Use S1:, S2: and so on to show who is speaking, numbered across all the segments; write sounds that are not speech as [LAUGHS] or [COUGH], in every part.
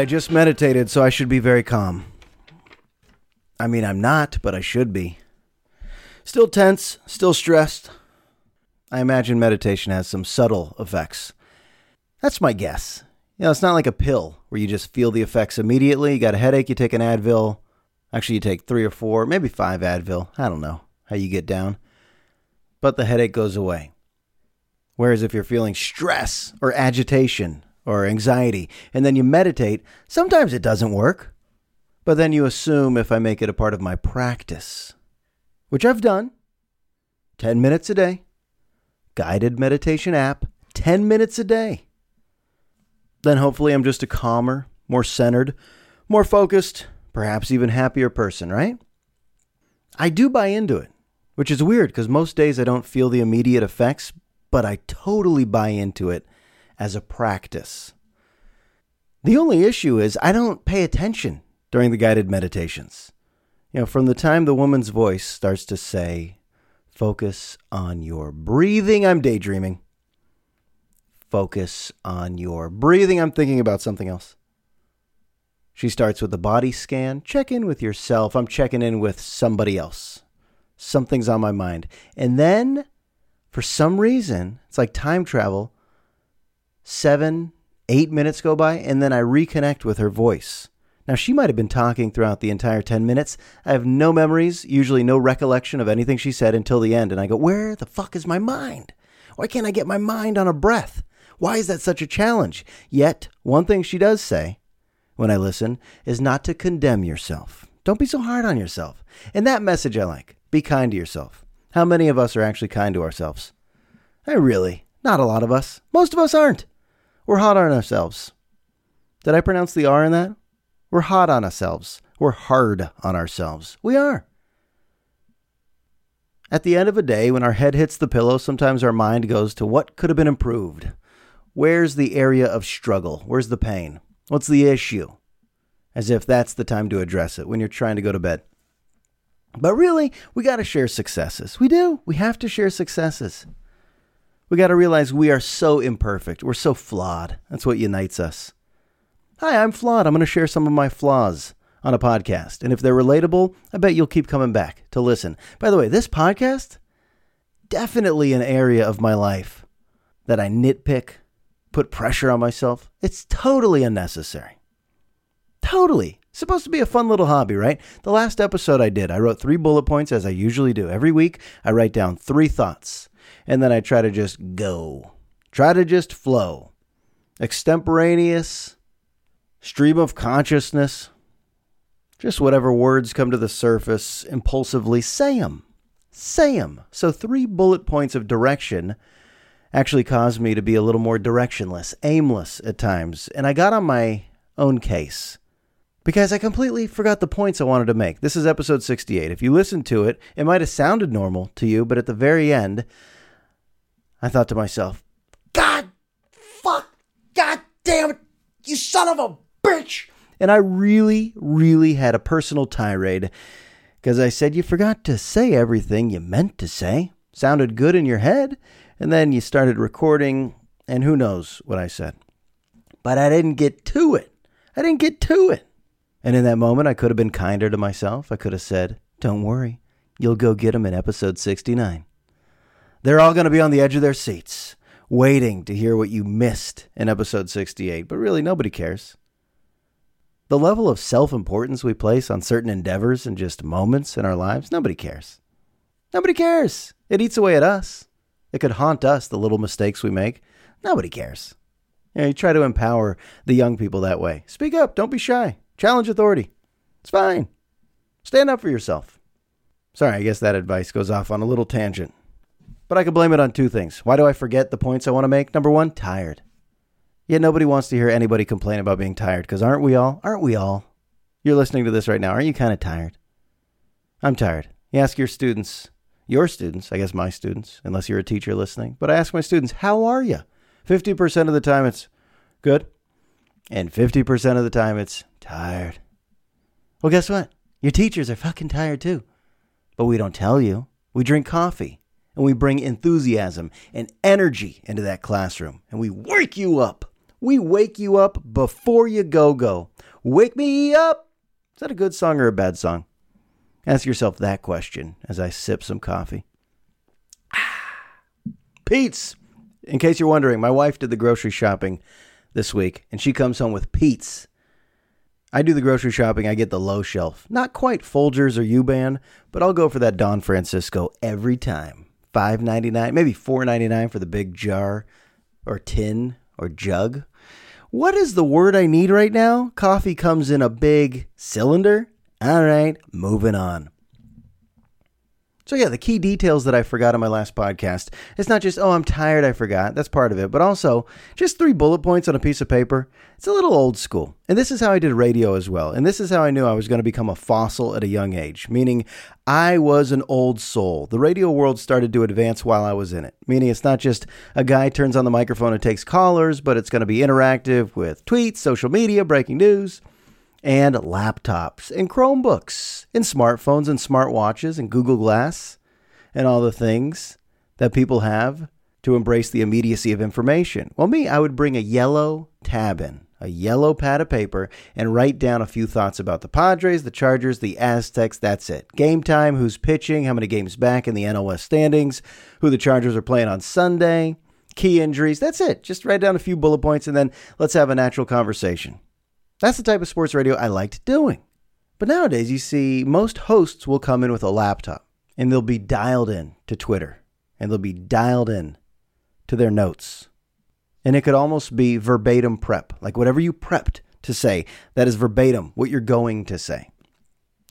S1: I just meditated, so I should be very calm. I mean, I'm not, but I should be. Still tense, still stressed. I imagine meditation has some subtle effects. That's my guess. You know, it's not like a pill where you just feel the effects immediately. You got a headache, you take an Advil. Actually, you take three or four, maybe five Advil. I don't know how you get down. But the headache goes away. Whereas if you're feeling stress or agitation or anxiety and then you meditate, sometimes it doesn't work. But then you assume if I make it a part of my practice, which I've done 10 minutes a day, guided meditation app, 10 minutes a day. Then hopefully I'm just a calmer, more centered, more focused, perhaps even happier person, right? I do buy into it, which is weird because most days I don't feel the immediate effects, but I totally buy into it as a practice. The only issue is I don't pay attention during the guided meditations. You know, from the time the woman's voice starts to say, focus on your breathing, I'm daydreaming. Focus on your breathing, I'm thinking about something else. She starts with the body scan. Check in with yourself. I'm checking in with somebody else. Something's on my mind. And then, for some reason, it's like time travel. Seven, eight minutes go by, and then I reconnect with her voice. Now, she might have been talking throughout the entire 10 minutes. I have no memories, usually no recollection of anything she said until the end. And I go, Where the fuck is my mind? Why can't I get my mind on a breath? Why is that such a challenge? Yet, one thing she does say when I listen is not to condemn yourself. Don't be so hard on yourself. And that message I like. Be kind to yourself. How many of us are actually kind to ourselves? I really, not a lot of us. Most of us aren't. We're hard on ourselves. Did I pronounce the R in that? We're hot on ourselves. We're hard on ourselves. We are. At the end of a day, when our head hits the pillow, sometimes our mind goes to what could have been improved. Where's the area of struggle? Where's the pain? What's the issue? As if that's the time to address it when you're trying to go to bed. But really, we got to share successes. We do. We have to share successes. We got to realize we are so imperfect. We're so flawed. That's what unites us. Hi, I'm flawed. I'm going to share some of my flaws on a podcast. And if they're relatable, I bet you'll keep coming back to listen. By the way, this podcast, definitely an area of my life that I nitpick, put pressure on myself. It's totally unnecessary. Totally. Supposed to be a fun little hobby, right? The last episode I did, I wrote three bullet points as I usually do. Every week, I write down three thoughts, and then I try to just go. Try to just flow. Extemporaneous, stream of consciousness, just whatever words come to the surface, impulsively say them. Say them. So, three bullet points of direction actually caused me to be a little more directionless, aimless at times. And I got on my own case because I completely forgot the points I wanted to make. This is episode 68. If you listen to it, it might have sounded normal to you, but at the very end, I thought to myself, God, fuck, God damn it, you son of a bitch. And I really, really had a personal tirade because I said you forgot to say everything you meant to say. Sounded good in your head, and then you started recording, and who knows what I said. But I didn't get to it. I didn't get to it. And in that moment, I could have been kinder to myself. I could have said, Don't worry, you'll go get them in episode 69. They're all going to be on the edge of their seats, waiting to hear what you missed in episode 68. But really, nobody cares. The level of self importance we place on certain endeavors and just moments in our lives, nobody cares. Nobody cares. It eats away at us. It could haunt us, the little mistakes we make. Nobody cares. You, know, you try to empower the young people that way. Speak up. Don't be shy. Challenge authority. It's fine. Stand up for yourself. Sorry, I guess that advice goes off on a little tangent. But I can blame it on two things. Why do I forget the points I want to make? Number one, tired. Yet nobody wants to hear anybody complain about being tired, because aren't we all? Aren't we all? You're listening to this right now. Aren't you kind of tired? I'm tired. You ask your students, your students, I guess my students, unless you're a teacher listening, but I ask my students, how are you? 50% of the time it's good, and 50% of the time it's tired. Well, guess what? Your teachers are fucking tired too. But we don't tell you. We drink coffee and we bring enthusiasm and energy into that classroom and we wake you up. We wake you up before you go go. Wake me up. Is that a good song or a bad song? Ask yourself that question as I sip some coffee. Ah, Pete's. In case you're wondering, my wife did the grocery shopping this week, and she comes home with Pete's. I do the grocery shopping, I get the low shelf. Not quite Folgers or Yuban, but I'll go for that Don Francisco every time. Five ninety nine, maybe four ninety nine for the big jar or tin or jug. What is the word I need right now? Coffee comes in a big cylinder? All right, moving on. So, yeah, the key details that I forgot on my last podcast. It's not just, oh, I'm tired, I forgot. That's part of it. But also, just three bullet points on a piece of paper. It's a little old school. And this is how I did radio as well. And this is how I knew I was going to become a fossil at a young age, meaning I was an old soul. The radio world started to advance while I was in it, meaning it's not just a guy turns on the microphone and takes callers, but it's going to be interactive with tweets, social media, breaking news and laptops and Chromebooks and smartphones and smartwatches and Google Glass and all the things that people have to embrace the immediacy of information. Well, me, I would bring a yellow tab in, a yellow pad of paper, and write down a few thoughts about the Padres, the Chargers, the Aztecs. That's it. Game time, who's pitching, how many games back in the NL standings, who the Chargers are playing on Sunday, key injuries. That's it. Just write down a few bullet points and then let's have a natural conversation. That's the type of sports radio I liked doing. But nowadays, you see, most hosts will come in with a laptop and they'll be dialed in to Twitter and they'll be dialed in to their notes. And it could almost be verbatim prep, like whatever you prepped to say, that is verbatim what you're going to say.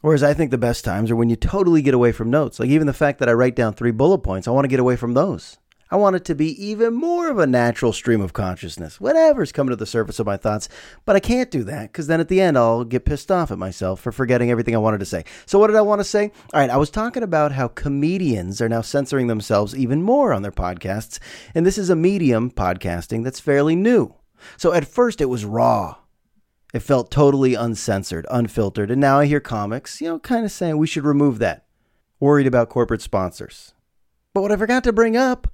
S1: Whereas I think the best times are when you totally get away from notes. Like even the fact that I write down three bullet points, I want to get away from those. I want it to be even more of a natural stream of consciousness, whatever's coming to the surface of my thoughts. But I can't do that because then at the end I'll get pissed off at myself for forgetting everything I wanted to say. So, what did I want to say? All right, I was talking about how comedians are now censoring themselves even more on their podcasts. And this is a medium, podcasting, that's fairly new. So, at first it was raw. It felt totally uncensored, unfiltered. And now I hear comics, you know, kind of saying we should remove that. Worried about corporate sponsors. But what I forgot to bring up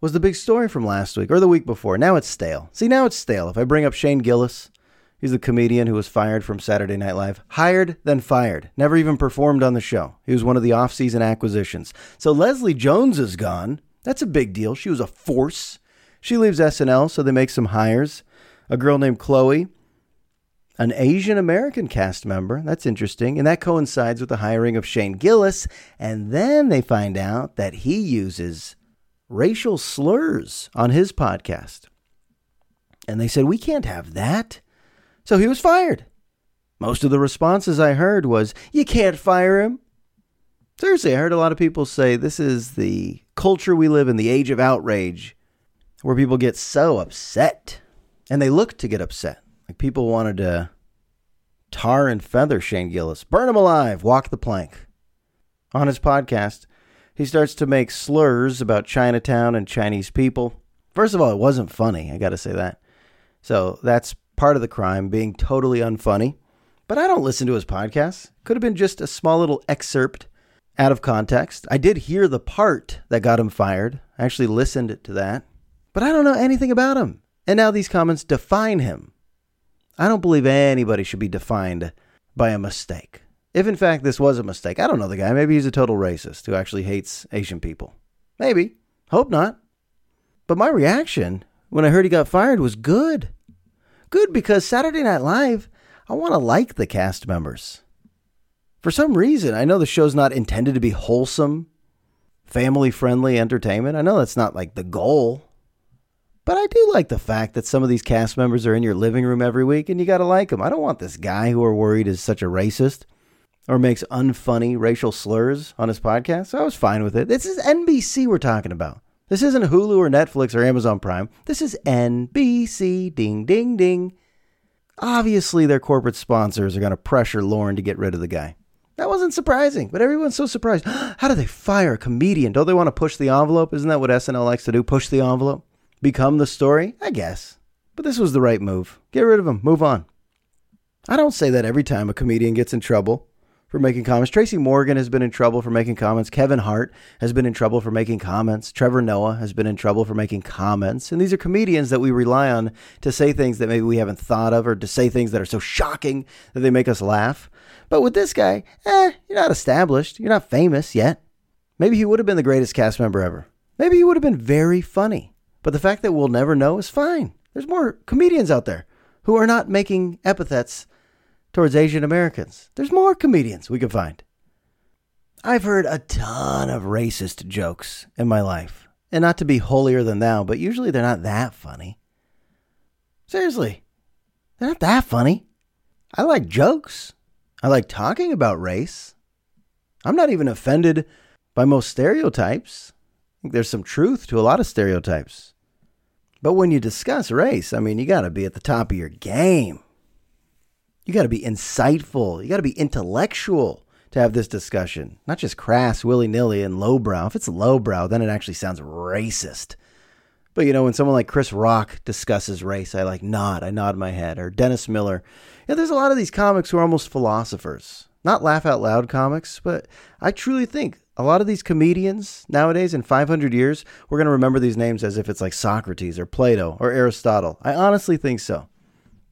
S1: was the big story from last week or the week before. Now it's stale. See, now it's stale. If I bring up Shane Gillis, he's the comedian who was fired from Saturday Night Live. Hired, then fired. Never even performed on the show. He was one of the off season acquisitions. So Leslie Jones is gone. That's a big deal. She was a force. She leaves SNL, so they make some hires. A girl named Chloe, an Asian American cast member. That's interesting. And that coincides with the hiring of Shane Gillis. And then they find out that he uses racial slurs on his podcast. And they said, We can't have that. So he was fired. Most of the responses I heard was, You can't fire him. Seriously, I heard a lot of people say this is the culture we live in, the age of outrage, where people get so upset. And they look to get upset. Like people wanted to tar and feather Shane Gillis, burn him alive, walk the plank. On his podcast, he starts to make slurs about Chinatown and Chinese people. First of all, it wasn't funny. I got to say that. So that's part of the crime, being totally unfunny. But I don't listen to his podcast. Could have been just a small little excerpt out of context. I did hear the part that got him fired. I actually listened to that. But I don't know anything about him. And now these comments define him. I don't believe anybody should be defined by a mistake. If in fact this was a mistake, I don't know the guy. Maybe he's a total racist who actually hates Asian people. Maybe. Hope not. But my reaction when I heard he got fired was good. Good because Saturday Night Live, I want to like the cast members. For some reason, I know the show's not intended to be wholesome, family friendly entertainment. I know that's not like the goal. But I do like the fact that some of these cast members are in your living room every week and you got to like them. I don't want this guy who are worried is such a racist or makes unfunny racial slurs on his podcast. So I was fine with it. This is NBC we're talking about. This isn't Hulu or Netflix or Amazon Prime. This is NBC. Ding, ding, ding. Obviously, their corporate sponsors are going to pressure Lorne to get rid of the guy. That wasn't surprising, but everyone's so surprised. [GASPS] How do they fire a comedian? Don't they want to push the envelope? Isn't that what SNL likes to do? Push the envelope? Become the story? I guess. But this was the right move. Get rid of him. Move on. I don't say that every time a comedian gets in trouble for making comments. Tracy Morgan has been in trouble for making comments. Kevin Hart has been in trouble for making comments. Trevor Noah has been in trouble for making comments. And these are comedians that we rely on to say things that maybe we haven't thought of or to say things that are so shocking that they make us laugh. But with this guy, eh, you're not established. You're not famous yet. Maybe he would have been the greatest cast member ever. Maybe he would have been very funny. But the fact that we'll never know is fine. There's more comedians out there who are not making epithets towards Asian Americans. There's more comedians we could find. I've heard a ton of racist jokes in my life. And not to be holier than thou, but usually they're not that funny. Seriously, they're not that funny. I like jokes. I like talking about race. I'm not even offended by most stereotypes. I think there's some truth to a lot of stereotypes. But when you discuss race, I mean, you got to be at the top of your game. You got to be insightful. You got to be intellectual to have this discussion, not just crass, willy nilly, and lowbrow. If it's lowbrow, then it actually sounds racist. But you know, when someone like Chris Rock discusses race, I like nod. I nod my head. Or Dennis Miller. There's a lot of these comics who are almost philosophers. Not laugh out loud comics, but I truly think a lot of these comedians nowadays in 500 years, we're going to remember these names as if it's like Socrates or Plato or Aristotle. I honestly think so.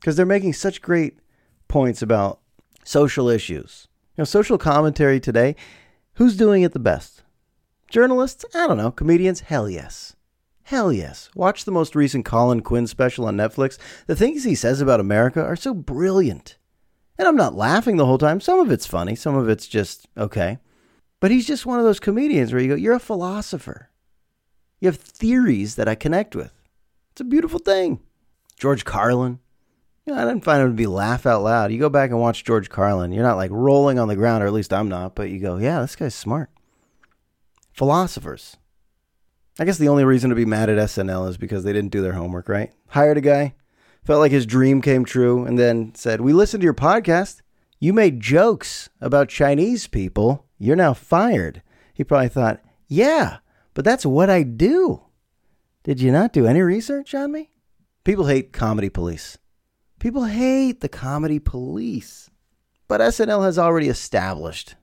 S1: Because they're making such great points about social issues. You know, social commentary today, who's doing it the best? Journalists? I don't know. Comedians? Hell yes. Hell yes. Watch the most recent Colin Quinn special on Netflix. The things he says about America are so brilliant. And I'm not laughing the whole time. Some of it's funny, some of it's just okay. But he's just one of those comedians where you go, You're a philosopher. You have theories that I connect with. It's a beautiful thing. George Carlin, you know, I didn't find him to be laugh out loud. You go back and watch George Carlin, you're not like rolling on the ground, or at least I'm not, but you go, yeah, this guy's smart. Philosophers. I guess the only reason to be mad at SNL is because they didn't do their homework, right? Hired a guy, felt like his dream came true, and then said, We listened to your podcast. You made jokes about Chinese people. You're now fired. He probably thought, Yeah, but that's what I do. Did you not do any research on me? People hate comedy police. People hate the comedy police. But SNL has already established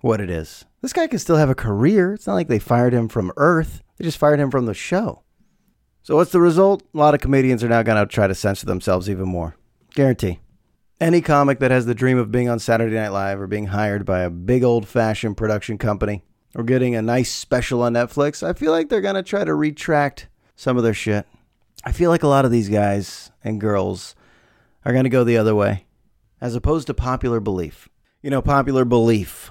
S1: what it is. This guy can still have a career. It's not like they fired him from Earth, they just fired him from the show. So, what's the result? A lot of comedians are now going to try to censor themselves even more. Guarantee. Any comic that has the dream of being on Saturday Night Live or being hired by a big old fashioned production company or getting a nice special on Netflix, I feel like they're going to try to retract some of their shit. I feel like a lot of these guys and girls are going to go the other way, as opposed to popular belief. You know, popular belief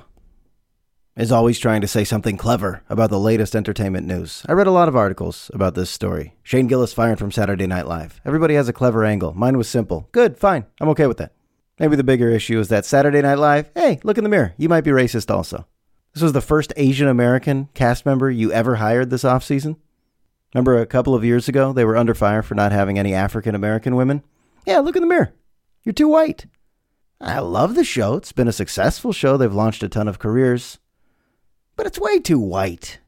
S1: is always trying to say something clever about the latest entertainment news. I read a lot of articles about this story. Shane Gillis fired from Saturday Night Live. Everybody has a clever angle. Mine was simple. Good, fine. I'm okay with that. Maybe the bigger issue is that Saturday Night Live, hey, look in the mirror. You might be racist also. This was the first Asian American cast member you ever hired this offseason. Remember a couple of years ago, they were under fire for not having any African American women? Yeah, look in the mirror. You're too white. I love the show. It's been a successful show. They've launched a ton of careers. But it's way too white.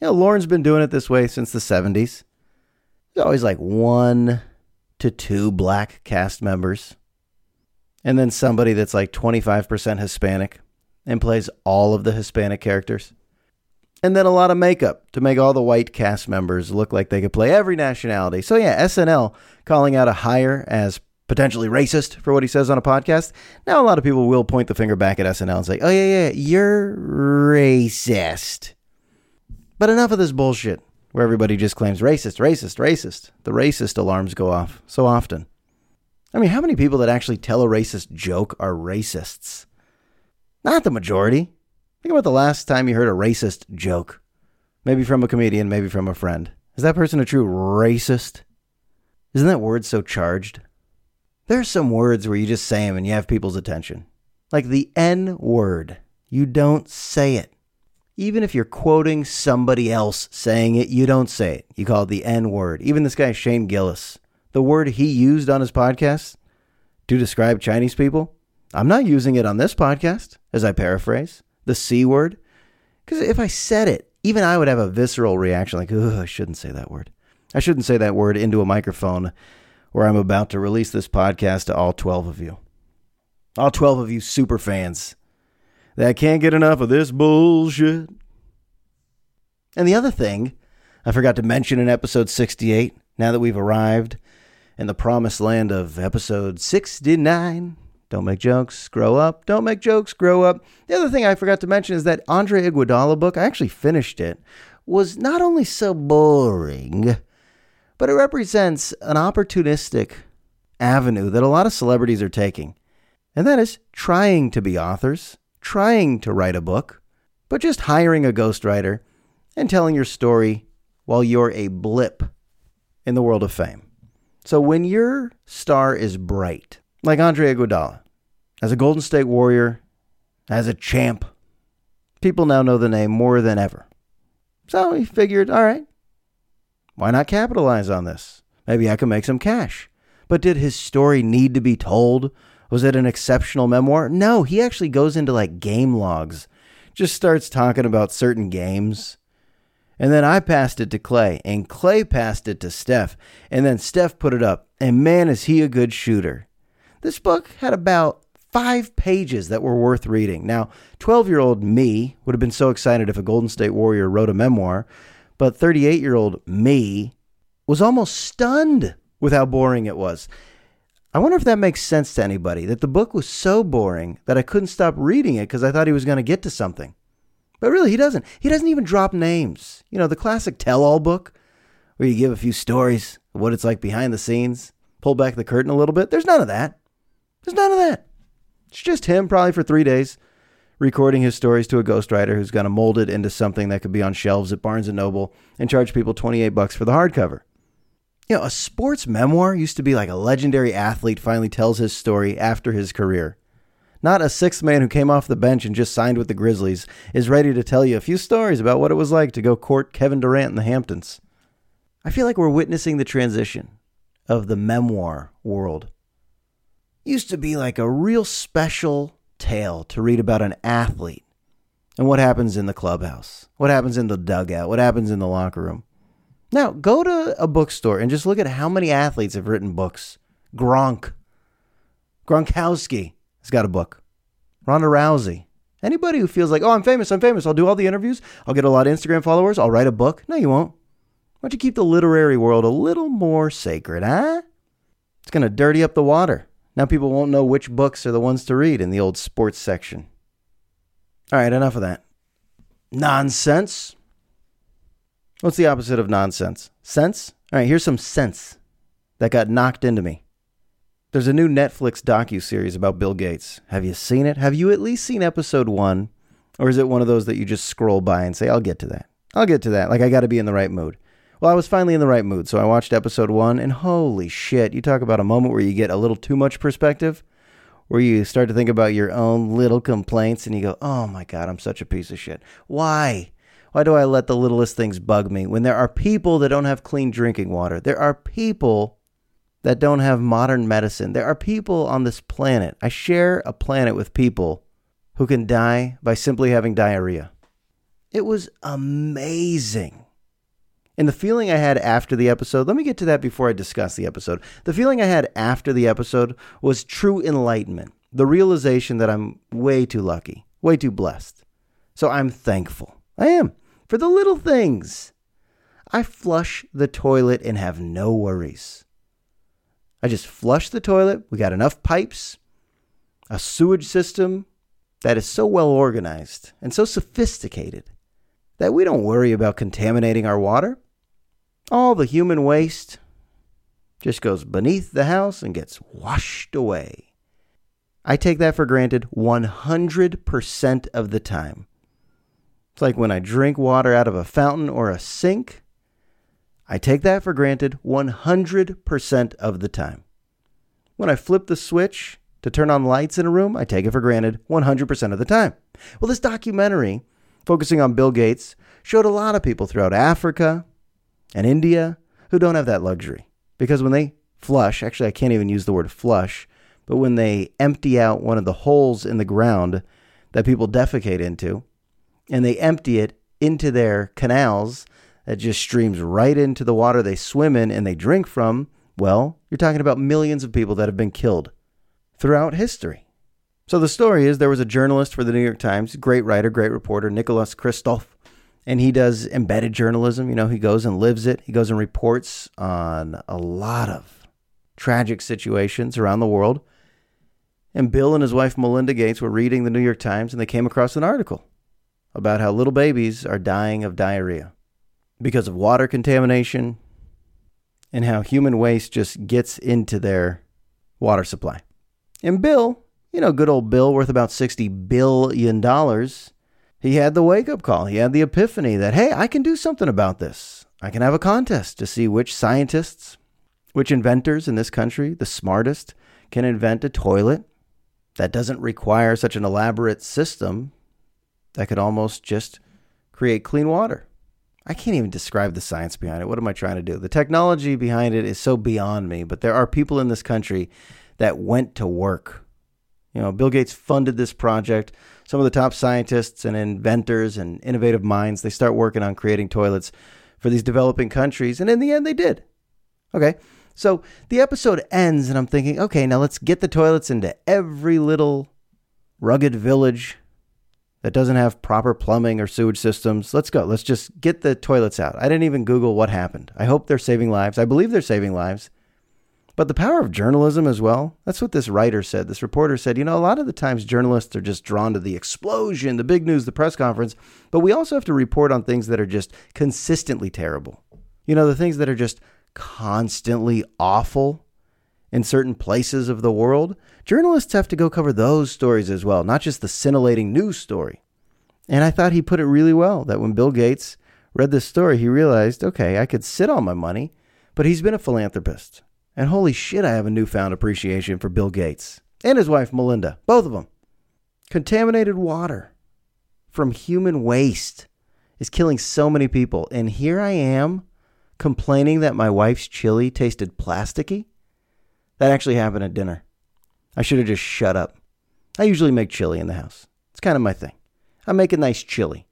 S1: You know, Lorne's been doing it this way since the 70s. There's always like one to two black cast members. And then somebody that's like 25% Hispanic and plays all of the Hispanic characters. And then a lot of makeup to make all the white cast members look like they could play every nationality. So, yeah, SNL calling out a hire as potentially racist for what he says on a podcast. Now, a lot of people will point the finger back at SNL and say, oh, yeah, yeah, you're racist. But enough of this bullshit where everybody just claims racist, racist, racist. The racist alarms go off so often. I mean, how many people that actually tell a racist joke are racists? Not the majority. Think about the last time you heard a racist joke. Maybe from a comedian, maybe from a friend. Is that person a true racist? Isn't that word so charged? There are some words where you just say them and you have people's attention. Like the N word. You don't say it. Even if you're quoting somebody else saying it, you don't say it. You call it the N word. Even this guy, Shane Gillis, the word he used on his podcast to describe Chinese people, I'm not using it on this podcast, as I paraphrase, the C word. Because if I said it, even I would have a visceral reaction like, oh, I shouldn't say that word. I shouldn't say that word into a microphone where I'm about to release this podcast to all 12 of you. All 12 of you super fans that can't get enough of this bullshit. And the other thing I forgot to mention in episode 68, now that we've arrived in the promised land of episode 69, don't make jokes, grow up. Don't make jokes, grow up. The other thing I forgot to mention is that Andre Iguodala book, I actually finished it, was not only so boring, but it represents an opportunistic avenue that a lot of celebrities are taking. And that is trying to be authors, trying to write a book, but just hiring a ghostwriter and telling your story while you're a blip in the world of fame. So when your star is bright, like Andre Iguodala, as a Golden State Warrior, as a champ, people now know the name more than ever. So he figured, all right, why not capitalize on this? Maybe I can make some cash. But did his story need to be told? Was it an exceptional memoir? No, he actually goes into like game logs, just starts talking about certain games. And then I passed it to Clay, and Clay passed it to Steph, and then Steph put it up. And man, is he a good shooter. This book had about five pages that were worth reading. Now, 12 year old me would have been so excited if a Golden State Warrior wrote a memoir, but 38 year old me was almost stunned with how boring it was. I wonder if that makes sense to anybody that the book was so boring that I couldn't stop reading it because I thought he was going to get to something. But really, he doesn't. He doesn't even drop names. You know, the classic tell all book where you give a few stories of what it's like behind the scenes, pull back the curtain a little bit. There's none of that. There's none of that. It's just him, probably for three days, recording his stories to a ghostwriter who's going to mold it into something that could be on shelves at Barnes and Noble and charge people 28 bucks for the hardcover. You know, a sports memoir used to be like a legendary athlete finally tells his story after his career. Not a sixth man who came off the bench and just signed with the Grizzlies is ready to tell you a few stories about what it was like to go court Kevin Durant in the Hamptons. I feel like we're witnessing the transition of the memoir world used to be like a real special tale to read about an athlete and what happens in the clubhouse, what happens in the dugout, what happens in the locker room. Now, go to a bookstore and just look at how many athletes have written books. Gronk, Gronkowski has got a book. Ronda Rousey. Anybody who feels like, oh, I'm famous, I'm famous, I'll do all the interviews, I'll get a lot of Instagram followers, I'll write a book. No, you won't. Why don't you keep the literary world a little more sacred, huh? It's going to dirty up the water. Now people won't know which books are the ones to read in the old sports section. All right, enough of that. Nonsense. What's the opposite of nonsense? Sense? All right, here's some sense that got knocked into me. There's a new Netflix docu-series about Bill Gates. Have you seen it? Have you at least seen episode 1? Or is it one of those that you just scroll by and say, "I'll get to that." I'll get to that. Like I got to be in the right mood. Well, I was finally in the right mood, so I watched episode one, and holy shit, you talk about a moment where you get a little too much perspective, where you start to think about your own little complaints, and you go, oh my god, I'm such a piece of shit. Why? Why do I let the littlest things bug me when there are people that don't have clean drinking water? There are people that don't have modern medicine. There are people on this planet. I share a planet with people who can die by simply having diarrhea. It was amazing and the feeling I had after the episode, let me get to that before I discuss the episode. The feeling I had after the episode was true enlightenment, the realization that I'm way too lucky, way too blessed. So I'm thankful. I am for the little things. I flush the toilet and have no worries. I just flush the toilet. We got enough pipes, a sewage system that is so well organized and so sophisticated that we don't worry about contaminating our water. All the human waste just goes beneath the house and gets washed away. I take that for granted 100% of the time. It's like when I drink water out of a fountain or a sink. I take that for granted 100% of the time. When I flip the switch to turn on lights in a room, I take it for granted 100% of the time. Well, this documentary, focusing on Bill Gates, showed a lot of people throughout Africa, and India who don't have that luxury. Because when they flush, actually, I can't even use the word flush, but when they empty out one of the holes in the ground that people defecate into, and they empty it into their canals that just streams right into the water they swim in and they drink from, well, you're talking about millions of people that have been killed throughout history. So the story is there was a journalist for the New York Times, great writer, great reporter, Nicholas Kristof, and he does embedded journalism. You know, he goes and lives it. He goes and reports on a lot of tragic situations around the world. And Bill and his wife Melinda Gates were reading the New York Times and they came across an article about how little babies are dying of diarrhea because of water contamination and how human waste just gets into their water supply. And Bill, you know, good old Bill, worth about $60 billion, he had the wake up call. He had the epiphany that, hey, I can do something about this. I can have a contest to see which scientists, which inventors in this country, the smartest, can invent a toilet that doesn't require such an elaborate system that could almost just create clean water. I can't even describe the science behind it. What am I trying to do? The technology behind it is so beyond me, but there are people in this country that went to work. You know, Bill Gates funded this project. Some of the top scientists and inventors and innovative minds, they start working on creating toilets for these developing countries, and in the end they did. Okay. So the episode ends and I'm thinking, okay, now let's get the toilets into every little rugged village that doesn't have proper plumbing or sewage systems. Let's go. Let's just get the toilets out. I didn't even Google what happened. I hope they're saving lives. I believe they're saving lives. But the power of journalism as well. That's what this writer said. This reporter said, you know, a lot of the times journalists are just drawn to the explosion, the big news, the press conference, but we also have to report on things that are just consistently terrible. You know, the things that are just constantly awful in certain places of the world, journalists have to go cover those stories as well, not just the scintillating news story. And I thought he put it really well that when Bill Gates read this story, he realized, okay, I could sit on my money, but he's been a philanthropist. And holy shit, I have a newfound appreciation for Bill Gates and his wife Melinda, both of them. Contaminated water from human waste is killing so many people. And here I am complaining that my wife's chili tasted plasticky. That actually happened at dinner. I should have just shut up. I usually make chili in the house. It's kind of my thing. I make a nice chili.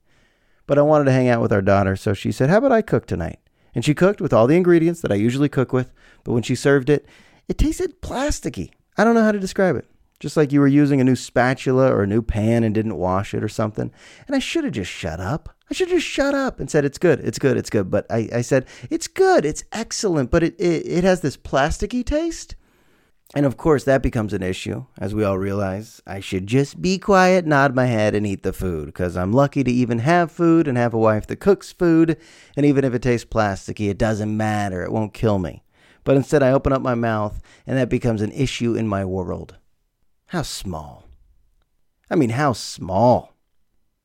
S1: But I wanted to hang out with our daughter, so she said, How about I cook tonight? And she cooked with all the ingredients that I usually cook with, but when she served it, it tasted plasticky. I don't know how to describe it. Just like you were using a new spatula or a new pan and didn't wash it or something. And I should have just shut up. I should have just shut up and said, It's good, it's good, it's good. But I, I said, It's good, it's excellent, but it, it, it has this plasticky taste. And of course, that becomes an issue, as we all realize. I should just be quiet, nod my head, and eat the food, because I'm lucky to even have food and have a wife that cooks food. And even if it tastes plasticky, it doesn't matter. It won't kill me. But instead, I open up my mouth, and that becomes an issue in my world. How small. I mean, how small.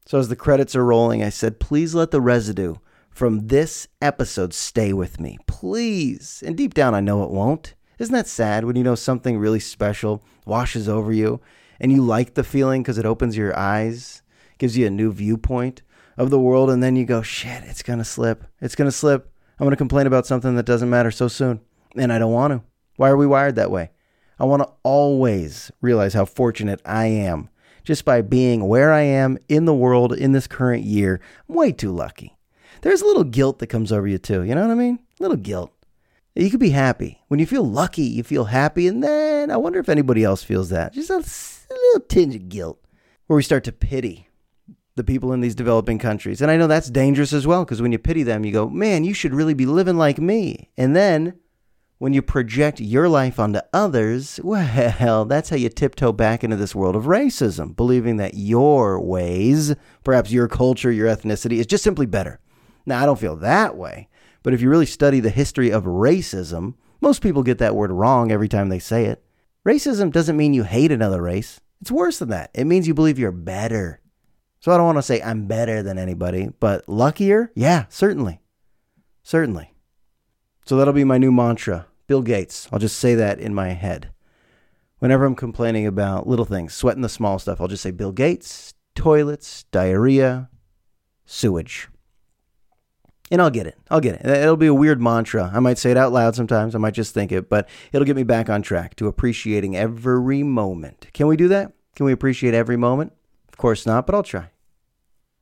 S1: So as the credits are rolling, I said, please let the residue from this episode stay with me. Please. And deep down, I know it won't. Isn't that sad when you know something really special washes over you and you like the feeling because it opens your eyes, gives you a new viewpoint of the world, and then you go, shit, it's going to slip. It's going to slip. I'm going to complain about something that doesn't matter so soon. And I don't want to. Why are we wired that way? I want to always realize how fortunate I am just by being where I am in the world in this current year. I'm way too lucky. There's a little guilt that comes over you too. You know what I mean? A little guilt. You could be happy. When you feel lucky, you feel happy. And then I wonder if anybody else feels that. Just a, little tinge of guilt where we start to pity the people in these developing countries. And I know that's dangerous as well because when you pity them, you go, man, you should really be living like me. And then when you project your life onto others, well, [LAUGHS] that's how you tiptoe back into this world of racism, believing that your ways, perhaps your culture, your ethnicity, is just simply better. Now, I don't feel that way. But if you really study the history of racism, most people get that word wrong every time they say it. Racism doesn't mean you hate another race. It's worse than that. It means you believe you're better. So I don't want to say I'm better than anybody, but luckier? Yeah, certainly. Certainly. So that'll be my new mantra Bill Gates. I'll just say that in my head. Whenever I'm complaining about little things, sweating the small stuff, I'll just say Bill Gates, toilets, diarrhea, sewage. And I'll get it. I'll get it. It'll be a weird mantra. I might say it out loud sometimes. I might just think it, but it'll get me back on track to appreciating every moment. Can we do that? Can we appreciate every moment? Of course not, but I'll try.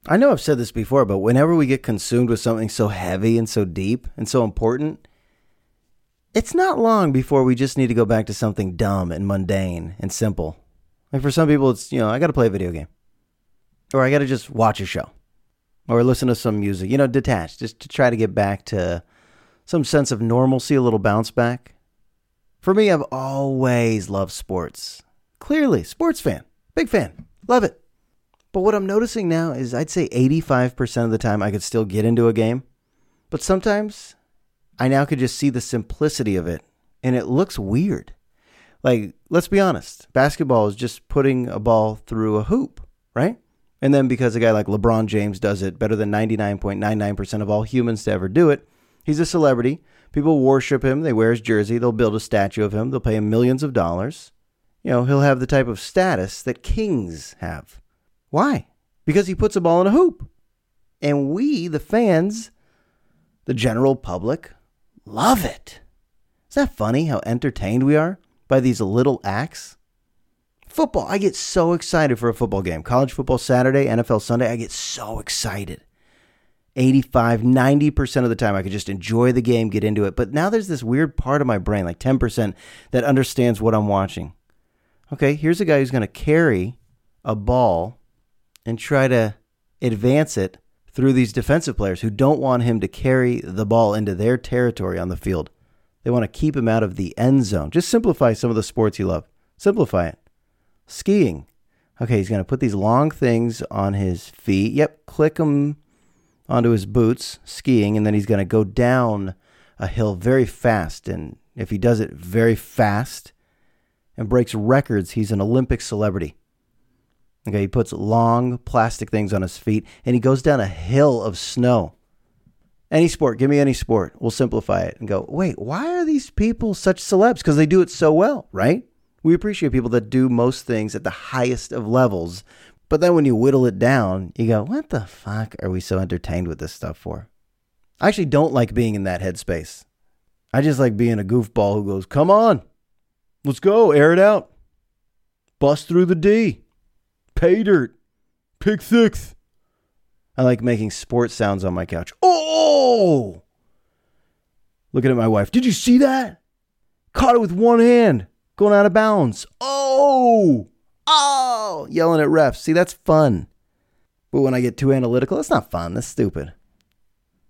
S1: I know I've said this before, but whenever we get consumed with something so heavy and so deep and so important, it's not long before we just need to go back to something dumb and mundane and simple. Like for some people, it's, you know, I got to play a video game or I got to just watch a show or listen to some music, you know, detached just to try to get back to some sense of normalcy, a little bounce back. For me, I've always loved sports. Clearly, sports fan, big fan, love it. But what I'm noticing now is I'd say 85% of the time I could still get into a game, but sometimes I now could just see the simplicity of it and it looks weird. Like, let's be honest, basketball is just putting a ball through a hoop, right? And then because a guy like LeBron James does it better than 99.99% of all humans to ever do it, he's a celebrity. People worship him. They wear his jersey. They'll build a statue of him. They'll pay him millions of dollars. You know, he'll have the type of status that kings have. Why? Because he puts a ball in a hoop. And we, the fans, the general public, love it. Is that funny how entertained we are by these little acts? Football, I get so excited for a football game. College football Saturday, NFL Sunday, I get so excited. 85, 90% of the time, I could just enjoy the game, get into it. But now there's this weird part of my brain, like 10%, that understands what I'm watching. Okay, here's a guy who's going to carry a ball and try to advance it through these defensive players who don't want him to carry the ball into their territory on the field. They want to keep him out of the end zone. Just simplify some of the sports you love. Simplify it. Skiing. Okay, he's going to put these long things on his feet. Yep, click them onto his boots, skiing, and then he's going to go down a hill very fast. And if he does it very fast and breaks records, he's an Olympic celebrity. Okay, he puts long plastic things on his feet and he goes down a hill of snow. Any sport, give me any sport. We'll simplify it and go, wait, why are these people such celebs? Because they do it so well, right? We appreciate people that do most things at the highest of levels. But then when you whittle it down, you go, what the fuck are we so entertained with this stuff for? I actually don't like being in that headspace. I just like being a goofball who goes, come on, let's go, air it out. Bust through the D. Pay dirt. Pick six. I like making sports sounds on my couch. Oh! Looking at my wife. Did you see that? Caught it with one hand, going out of bounds. Oh! Oh! Yelling at refs. See, that's fun. But when I get too analytical, it's not fun. That's stupid.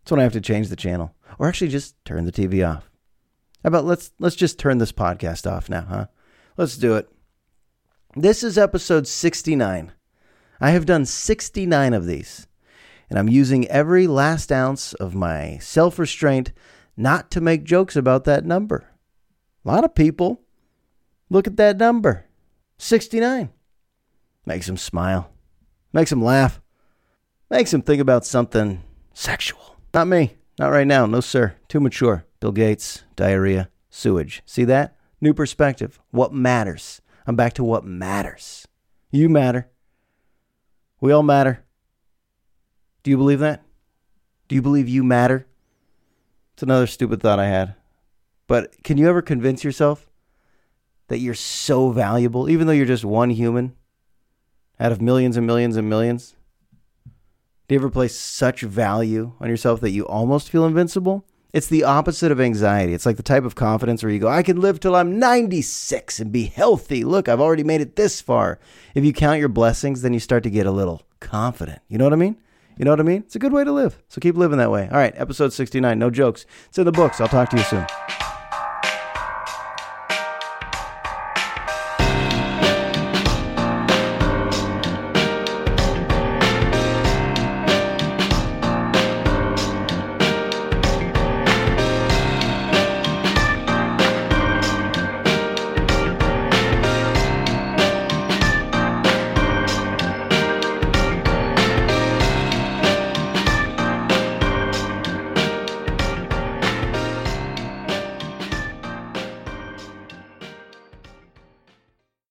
S1: That's when I have to change the channel. Or actually just turn the TV off. How about let's let's just turn this podcast off now, huh? Let's do it. This is episode 69. I have done 69 of these, and I'm using every last ounce of my self restraint not to make jokes about that number. A lot of people look at that number 69. Makes them smile, makes them laugh, makes them think about something sexual. Not me. Not right now. No, sir. Too mature. Bill Gates, diarrhea, sewage. See that? New perspective. What matters? I'm back to what matters. You matter. We all matter. Do you believe that? Do you believe you matter? It's another stupid thought I had. But can you ever convince yourself that you're so valuable, even though you're just one human out of millions and millions and millions? Do you ever place such value on yourself that you almost feel invincible? It's the opposite of anxiety. It's like the type of confidence where you go, I can live till I'm 96 and be healthy. Look, I've already made it this far. If you count your blessings, then you start to get a little confident. You know what I mean? You know what I mean? It's a good way to live. So keep living that way. All right, episode 69, no jokes. It's in the books. I'll talk to you soon.